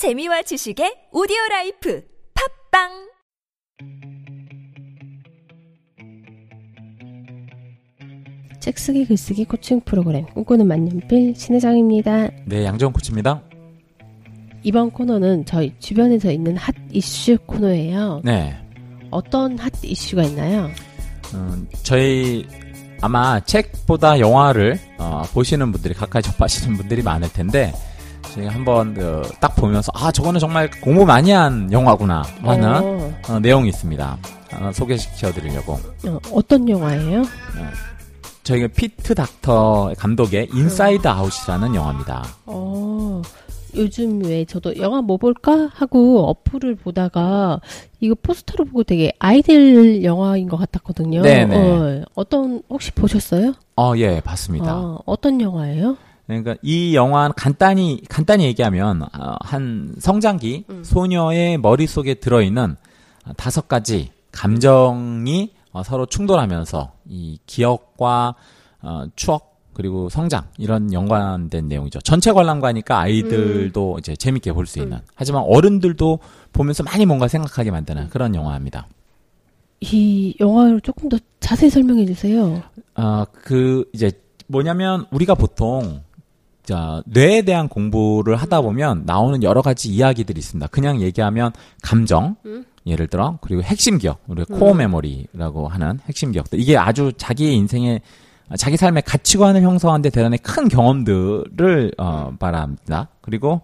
재미와 지식의 오디오 라이프 팟빵 책쓰기 글쓰기 코칭 프로그램 꿈꾸는 만년필 신혜정입니다. 네, 양정 코치입니다. 이번 코너는 저희 주변에서 있는 핫 이슈 코너예요. 네. 어떤 핫 이슈가 있나요? 음, 저희 아마 책보다 영화를 어, 보시는 분들이 가까이 접하시는 분들이 많을 텐데 제가 한번 그, 딱 보면서 아 저거는 정말 공부 많이 한 영화구나 하는 어, 어, 내용이 있습니다. 어, 소개시켜드리려고 어떤 영화예요? 저희가 피트 닥터 감독의 인사이드 아웃이라는 영화입니다. 어, 요즘 왜 저도 영화 뭐 볼까 하고 어플을 보다가 이거 포스터를 보고 되게 아이들 영화인 것 같았거든요. 네네. 어, 어떤 혹시 보셨어요? 어, 예, 봤습니다. 어, 어떤 영화예요? 그러니까 이 영화는 간단히 간단히 얘기하면 어, 한 성장기 소녀의 머릿속에 들어 있는 다섯 가지 감정이 어, 서로 충돌하면서 이 기억과 어, 추억 그리고 성장 이런 연관된 내용이죠. 전체 관람가니까 아이들도 이제 재밌게 볼 수 있는. 하지만 어른들도 보면서 많이 뭔가 생각하게 만드는 그런 영화입니다. 이 영화를 조금 더 자세히 설명해 주세요. 어, 그, 이제, 뭐냐면, 우리가 보통, 자, 뇌에 대한 공부를 하다 보면 나오는 여러 가지 이야기들이 있습니다. 그냥 얘기하면, 감정, 예를 들어, 그리고 핵심 기억, 우리가 코어 메모리라고 하는 핵심 기억들. 이게 아주 자기의 인생에, 자기 삶의 가치관을 형성하는데 대단히 큰 경험들을, 어, 말합니다. 그리고,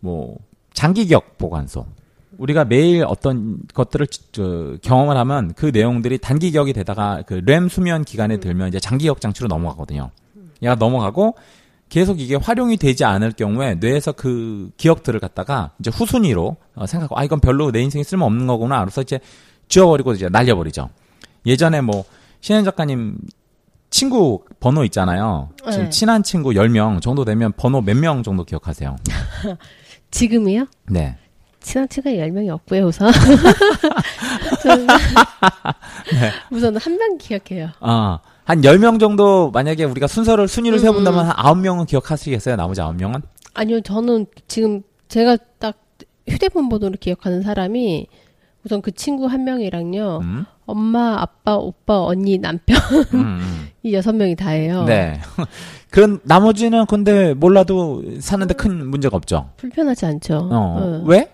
뭐, 장기 기억 보관소. 우리가 매일 어떤 것들을 저, 경험을 하면 그 내용들이 단기 기억이 되다가 그 램 수면 기간에 들면 이제 장기 기억 장치로 넘어가거든요. 얘가 넘어가고 계속 이게 활용이 되지 않을 경우에 뇌에서 그 기억들을 갖다가 이제 후순위로 어, 생각하고 아 이건 별로 내 인생에 쓸모 없는 거구나. 그래서 이제 지워버리고 이제 날려버리죠. 예전에 뭐 신현 작가님 친구 번호 있잖아요. 지금 네. 친한 친구 10명 정도 되면 번호 몇 명 정도 기억하세요? 지금이요? 네. 친한 친구가 10명이 없고요, 우선. 저는 우선 한 명 기억해요. 아, 한 10명 정도 만약에 우리가 순서를 순위를 음. 세본다면 한 9명은 기억하시겠어요? 나머지 9명은? 아니요, 저는 지금 제가 딱 휴대폰 번호를 기억하는 사람이 우선 그 친구 한 명이랑요. 음. 엄마, 아빠, 오빠, 언니, 남편 음, 음. 이 여섯 명이 다예요. 네. 그런 나머지는 근데 몰라도 사는데 큰 문제가 없죠. 불편하지 않죠. 어. 어. 왜?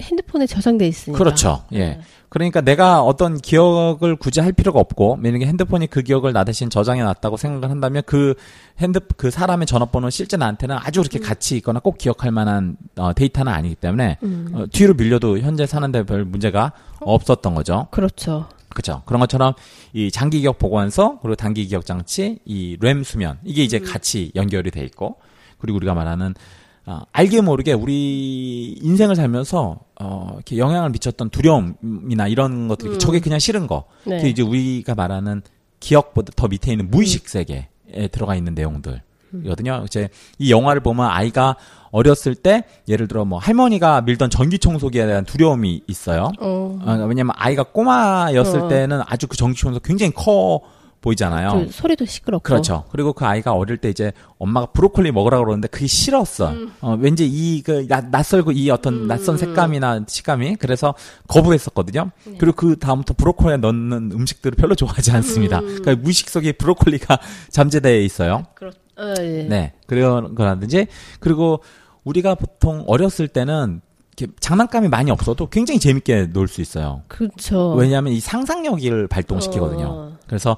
핸드폰에 저장돼 있으니까. 그렇죠. 예. 네. 그러니까 내가 어떤 기억을 굳이 할 필요가 없고 만약에 핸드폰이 그 기억을 나 대신 저장해 놨다고 생각을 한다면 그 핸드 그 사람의 전화번호 실제 나한테는 아주 그렇게 가치 있거나 꼭 기억할 만한 어, 데이터는 아니기 때문에 음. 어, 뒤로 밀려도 현재 사는데 별 문제가 없었던 거죠. 그렇죠. 그렇죠. 그런 것처럼 이 장기 기억 보관소 그리고 단기 기억 장치, 이 램 수면 이게 이제 같이 연결이 돼 있고 그리고 우리가 말하는 어, 알게 모르게 우리 인생을 살면서 어, 이렇게 영향을 미쳤던 두려움이나 이런 것들이 음. 저게 그냥 싫은 거. 네. 그게 이제 우리가 말하는 기억보다 더 밑에 있는 무의식 세계에 들어가 있는 내용들이거든요. 이제 이 영화를 보면 아이가 어렸을 때 예를 들어 뭐 할머니가 밀던 전기 청소기에 대한 두려움이 있어요. 어. 아, 왜냐면 아이가 꼬마였을 어. 때는 아주 그 전기 청소 굉장히 커 보이잖아요. 그 소리도 시끄럽고. 그렇죠. 그리고 그 아이가 어릴 때 이제 엄마가 브로콜리 먹으라 그러는데 그게 싫었어. 음. 어, 왠지 이 그 낯설고 이 어떤 낯선 색감이나 식감이 그래서 거부했었거든요. 네. 그리고 그 다음부터 브로콜리에 넣는 음식들을 별로 좋아하지 않습니다. 음. 그러니까 무의식 속에 브로콜리가 잠재되어 있어요. 그렇. 어, 예. 네. 그런 거라든지 그리고 우리가 보통 어렸을 때는 장난감이 많이 없어도 굉장히 재밌게 놀 수 있어요. 그렇죠. 왜냐하면 이 상상력을 발동시키거든요. 어. 그래서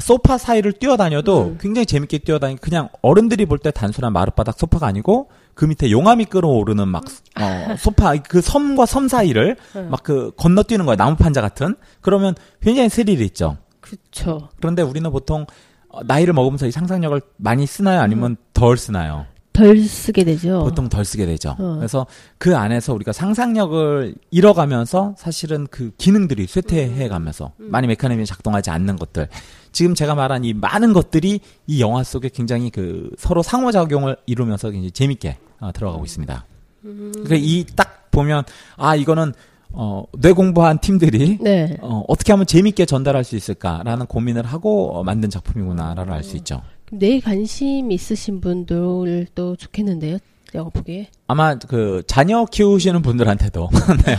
소파 사이를 뛰어다녀도 음. 굉장히 재밌게 뛰어다니 그냥 어른들이 볼 때 단순한 마룻바닥 소파가 아니고 그 밑에 용암이 끌어오르는 막 어, 소파 그 섬과 섬 사이를 음. 막그 건너뛰는 거예요 나무 판자 같은 그러면 굉장히 스릴이 있죠. 그렇죠. 그런데 우리는 보통 어, 나이를 먹으면서 이 상상력을 많이 쓰나요 아니면 덜 쓰나요? 덜 쓰게 되죠. 보통 덜 쓰게 되죠. 어. 그래서 그 안에서 우리가 상상력을 잃어가면서 사실은 그 기능들이 쇠퇴해 가면서 음. 많이 메커니즘이 작동하지 않는 것들. 지금 제가 말한 이 많은 것들이 이 영화 속에 굉장히 그 서로 상호작용을 이루면서 굉장히 재밌게 어, 들어가고 있습니다. 음. 그러니까 이 딱 보면 아 이거는 어, 뇌 공부한 팀들이 네. 어, 어떻게 하면 재밌게 전달할 수 있을까라는 고민을 하고 어, 만든 작품이구나라를 알수 있죠. 뇌 관심 있으신 분들도 좋겠는데요. 영화 보기에? 아마 그 자녀 키우시는 분들한테도 네.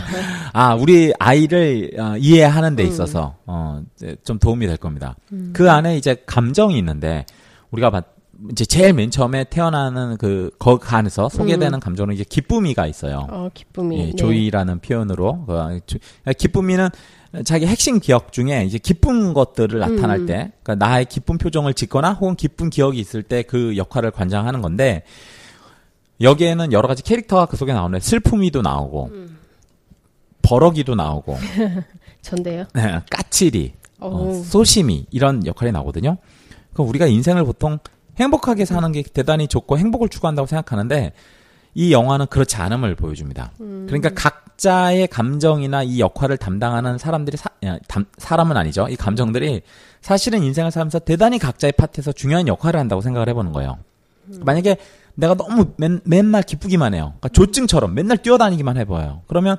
아 우리 아이를 어, 이해하는 데 있어서 어, 좀 도움이 될 겁니다. 그 안에 이제 감정이 있는데 우리가 봤, 이제 제일 맨 처음에 태어나는 그, 거 안에서 소개되는 감정은 이제 기쁨이가 있어요. 어, 기쁨이. 예, 네. 조이라는 표현으로 그, 조- 기쁨이는 자기 핵심 기억 중에 이제 기쁜 것들을 나타날 음. 때, 그러니까 나의 기쁜 표정을 짓거나 혹은 기쁜 기억이 있을 때 그 역할을 관장하는 건데 여기에는 여러 가지 캐릭터가 그 속에 나오는데 슬픔이도 나오고 음. 버럭이도 나오고 전데요. 네, 까칠이, 어, 어, 소심이 이런 역할이 나오거든요. 그럼 우리가 인생을 보통 행복하게 사는 게 대단히 좋고 행복을 추구한다고 생각하는데 이 영화는 그렇지 않음을 보여줍니다. 그러니까 각자의 감정이나 이 역할을 담당하는 사람들이 사, 사람은 아니죠. 이 감정들이 사실은 인생을 살면서 대단히 각자의 파트에서 중요한 역할을 한다고 생각을 해보는 거예요. 만약에 내가 너무 맨, 맨날 기쁘기만 해요. 그러니까 조증처럼 맨날 뛰어다니기만 해봐요. 그러면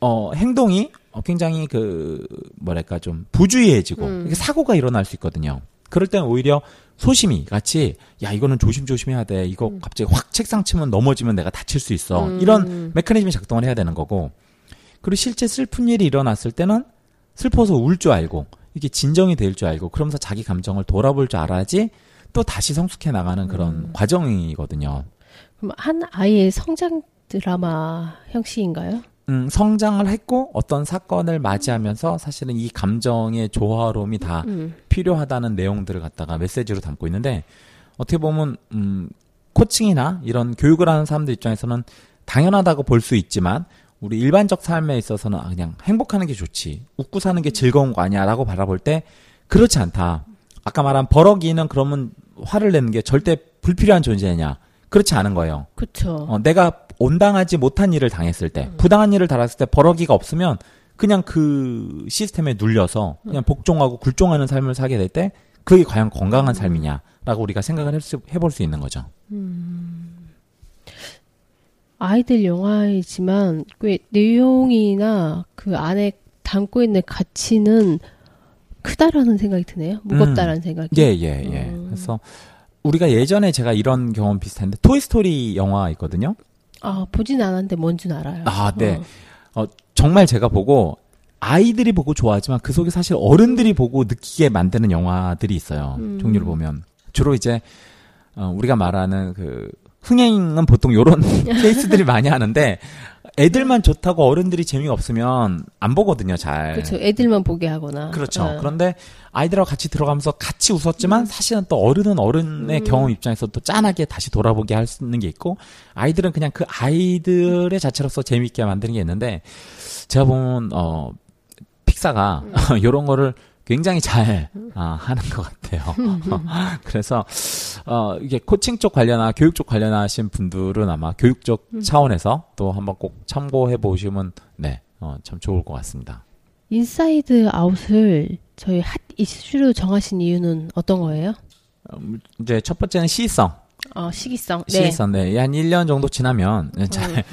어, 행동이 어, 굉장히 그, 뭐랄까, 좀 부주의해지고, 이게 사고가 일어날 수 있거든요. 그럴 때는 오히려 소심이 같이, 야, 이거는 조심조심해야 돼. 이거 갑자기 확 책상 치면 넘어지면 내가 다칠 수 있어. 이런 메커니즘이 작동을 해야 되는 거고, 그리고 실제 슬픈 일이 일어났을 때는 슬퍼서 울 줄 알고, 이게 진정이 될 줄 알고, 그러면서 자기 감정을 돌아볼 줄 알아야지 또 다시 성숙해 나가는 그런 과정이거든요. 그럼 한 아이의 성장 드라마 형식인가요? 음, 성장을 했고 어떤 사건을 맞이하면서 사실은 이 감정의 조화로움이 다 음. 필요하다는 내용들을 갖다가 메시지로 담고 있는데 어떻게 보면 음, 코칭이나 이런 교육을 하는 사람들 입장에서는 당연하다고 볼 수 있지만 우리 일반적 삶에 있어서는 아, 그냥 행복하는 게 좋지 웃고 사는 게 즐거운 거 아니야라고 바라볼 때 그렇지 않다. 아까 말한 버럭이는 그러면 화를 내는 게 절대 불필요한 존재냐? 그렇지 않은 거예요. 그쵸. 어, 내가 온당하지 못한 일을 당했을 때, 부당한 일을 당했을 때 버럭이가 없으면 그냥 그 시스템에 눌려서 그냥 복종하고 굴종하는 삶을 살게 될 때 그게 과연 건강한 삶이냐라고 우리가 생각을 해볼 수 있는 거죠. 아이들 영화이지만 꽤 내용이나 그 안에 담고 있는 가치는 크다라는 생각이 드네요. 무겁다라는 생각이. 예, 예, 예. 그래서 우리가 예전에 제가 이런 경험 비슷한데 토이스토리 영화 있거든요. 아 보진 않았는데 뭔지는 알아요. 아, 네. 어. 어, 정말 제가 보고 아이들이 보고 좋아하지만 그 속에 사실 어른들이 보고 느끼게 만드는 영화들이 있어요. 종류를 보면 주로 이제 어, 우리가 말하는 그 흥행은 보통 요런 케이스들이 많이 하는데 애들만 좋다고 어른들이 재미가 없으면 안 보거든요, 잘. 그렇죠. 애들만 보게 하거나. 그렇죠. 어. 그런데 아이들하고 같이 들어가면서 같이 웃었지만 사실은 또 어른은 어른의 경험 입장에서 또 짠하게 다시 돌아보게 할 수 있는 게 있고 아이들은 그냥 그 아이들의 자체로서 재미있게 만드는 게 있는데 제가 보면 어 픽사가 이런 거를 굉장히 잘 아, 하는 것 같아요. 그래서 어 이게 코칭 쪽 관련한 교육 쪽 관련하신 분들은 아마 교육적 차원에서 또 한번 꼭 참고해 보시면 네, 어, 참 좋을 것 같습니다. 인사이드 아웃을 저희 핫 이슈로 정하신 이유는 어떤 거예요? 음, 이제 첫 번째는 시의성. 어, 시기성. 네. 시의성. 네. 한 1년 정도 지나면 잘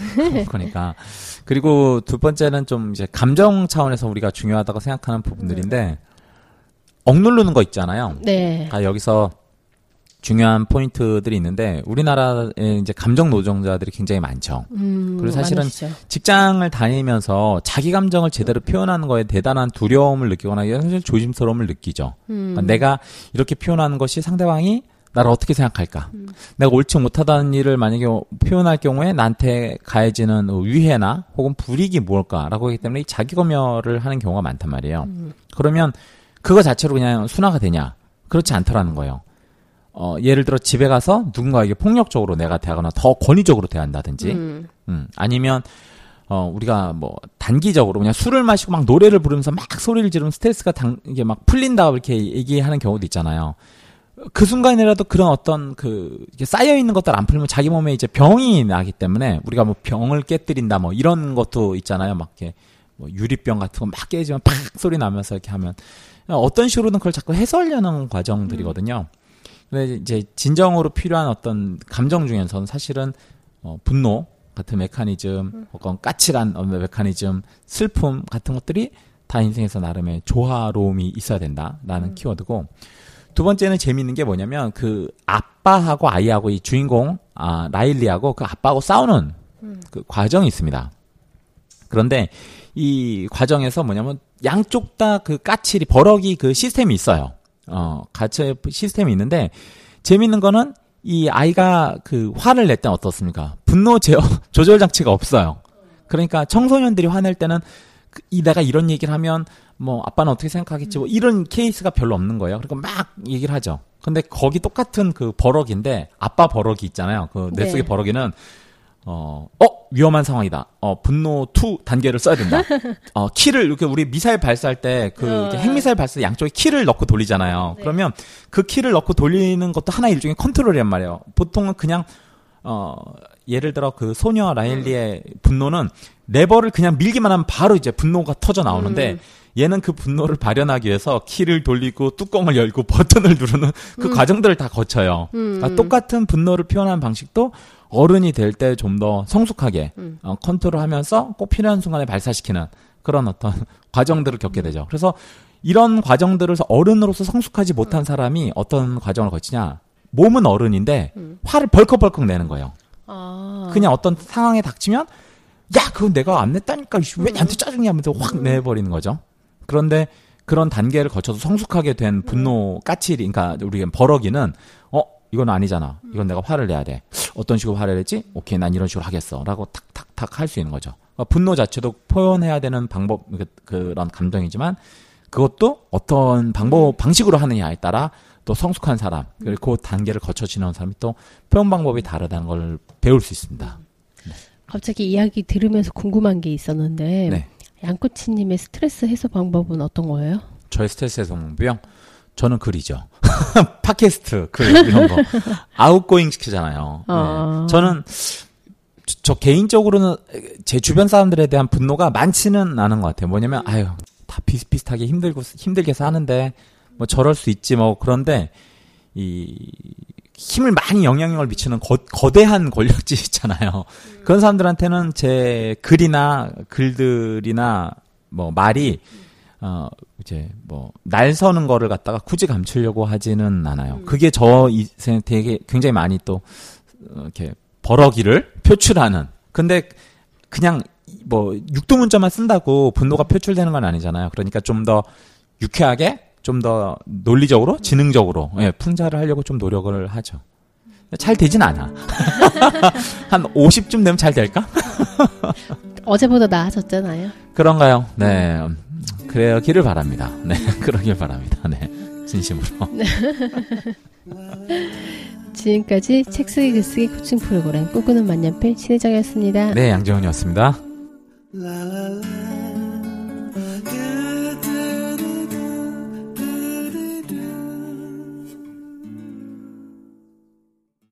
거니까. 그리고 두 번째는 좀 이제 감정 차원에서 우리가 중요하다고 생각하는 부분들인데 억누르는 거 있잖아요. 네. 아, 여기서 중요한 포인트들이 있는데 우리나라에 이제 감정 노동자들이 굉장히 많죠. 음, 그리고 사실은 많으시죠. 직장을 다니면서 자기 감정을 제대로 표현하는 거에 대단한 두려움을 느끼거나 사실 조심스러움을 느끼죠. 음. 그러니까 내가 이렇게 표현하는 것이 상대방이 나를 어떻게 생각할까? 내가 옳지 못하다는 일을 만약에 표현할 경우에 나한테 가해지는 위해나 혹은 불이익이 무엇일까라고 하기 때문에 이 자기 검열을 하는 경우가 많단 말이에요. 그러면 그거 자체로 그냥 순화가 되냐? 그렇지 않더라는 거예요. 어, 예를 들어 집에 가서 누군가에게 폭력적으로 내가 대하거나 더 권위적으로 대한다든지, 음. 음, 아니면 어 우리가 뭐 단기적으로 그냥 술을 마시고 막 노래를 부르면서 막 소리를 지르면 스트레스가 당 이게 막 풀린다 이렇게 얘기하는 경우도 있잖아요. 그 순간이라도 그런 어떤 그 이게 쌓여 있는 것들 안 풀면 자기 몸에 이제 병이 나기 때문에 우리가 뭐 병을 깨뜨린다 뭐 이런 것도 있잖아요. 막 이렇게 뭐 유리병 같은 거 막 깨지면 팍 소리 나면서 이렇게 하면 어떤 식으로든 그걸 자꾸 해소하려는 과정들이거든요. 근데 이제 진정으로 필요한 어떤 감정 중에서는 사실은 어, 분노 같은 메커니즘, 혹은 까칠한 어떤 메커니즘, 슬픔 같은 것들이 다 인생에서 나름의 조화로움이 있어야 된다라는 키워드고 두 번째는 재미있는 게 뭐냐면 그 아빠하고 아이하고 이 주인공 아, 라일리하고 그 아빠하고 싸우는 그 과정이 있습니다. 그런데 이 과정에서 뭐냐면 양쪽 다 그 까칠이 버럭이 그 시스템이 있어요. 어, 가치 시스템이 있는데 재밌는 거는 이 아이가 그 화를 낼 때는 어떻습니까? 분노 제어 조절 장치가 없어요. 그러니까 청소년들이 화낼 때는 그- 이 내가 이런 얘기를 하면 뭐 아빠는 어떻게 생각하겠지 뭐 이런 케이스가 별로 없는 거예요. 그러니까 막 얘기를 하죠. 근데 거기 똑같은 그 버럭인데 아빠 버럭이 있잖아요. 그 내 속의 네. 버럭이는 어, 어, 위험한 상황이다. 어, 분노 2 단계를 써야 된다. 어, 키를, 이렇게 우리 미사일 발사할 때, 그, 어. 이렇게 핵미사일 발사 양쪽에 키를 넣고 돌리잖아요. 네. 그러면 그 키를 넣고 돌리는 것도 하나의 일종의 컨트롤이란 말이에요. 보통은 그냥, 어, 예를 들어 그 소녀 라일리의 분노는 레버를 그냥 밀기만 하면 바로 이제 분노가 터져 나오는데, 음. 얘는 그 분노를 발현하기 위해서 키를 돌리고 뚜껑을 열고 버튼을 누르는 그 과정들을 다 거쳐요. 음. 그러니까 똑같은 분노를 표현하는 방식도 어른이 될 때 좀 더 성숙하게 음. 어, 컨트롤하면서 꼭 필요한 순간에 발사시키는 그런 어떤 과정들을 겪게 되죠. 그래서 이런 과정들을 어른으로서 성숙하지 못한 사람이 어떤 과정을 거치냐? 몸은 어른인데 화를 벌컥벌컥 내는 거예요. 아. 그냥 어떤 상황에 닥치면 야 그건 내가 안 냈다니까 왜 나한테 짜증이 하면서 확 내버리는 거죠. 그런데 그런 단계를 거쳐서 성숙하게 된 분노 까칠이 그러니까 우리 버럭이는 어 이건 아니잖아. 이건 내가 화를 내야 돼. 어떤 식으로 화를 내지? 오케이 난 이런 식으로 하겠어 라고 탁탁탁 할 수 있는 거죠. 그러니까 분노 자체도 표현해야 되는 방법 그, 그런 감정이지만 그것도 어떤 방법 방식으로 하느냐에 따라 또 성숙한 사람 그리고 그 단계를 거쳐 지나온 사람이 또 표현 방법이 다르다는 걸 배울 수 있습니다. 갑자기 이야기 들으면서 궁금한 게 있었는데 네. 양꼬치님의 스트레스 해소 방법은 어떤 거예요? 저의 스트레스 해소 방법이요? 저는 글이죠. 팟캐스트, 글, 이런 거. 아웃고잉 시키잖아요. 네. 아. 저는, 저, 저 개인적으로는 제 주변 사람들에 대한 분노가 많지는 않은 것 같아요. 뭐냐면, 아유, 다 비슷비슷하게 힘들고, 힘들게 사는데, 뭐 저럴 수 있지, 뭐, 그런데, 이, 힘을 많이 영향력을 미치는 거, 거대한 권력지 있잖아요. 그런 사람들한테는 제 글이나 글들이나 뭐 말이 어 이제 뭐 날 서는 거를 갖다가 굳이 감추려고 하지는 않아요. 그게 저 이생 되게 굉장히 많이 또 어, 이렇게 버럭이를 표출하는. 근데 그냥 뭐 육두문자만 쓴다고 분노가 표출되는 건 아니잖아요. 그러니까 좀 더 유쾌하게 좀 더 논리적으로 지능적으로 예, 풍자를 하려고 좀 노력을 하죠. 잘 되진 않아. 한 50쯤 되면 잘 될까? 어제보다 나아졌잖아요. 그런가요? 네. 음, 그래요. 기를 바랍니다. 네. 그러길 바랍니다. 네. 진심으로. 지금까지 책 쓰기 글쓰기 코칭 프로그램 꿈꾸는 만년필 신혜정이었습니다. 네. la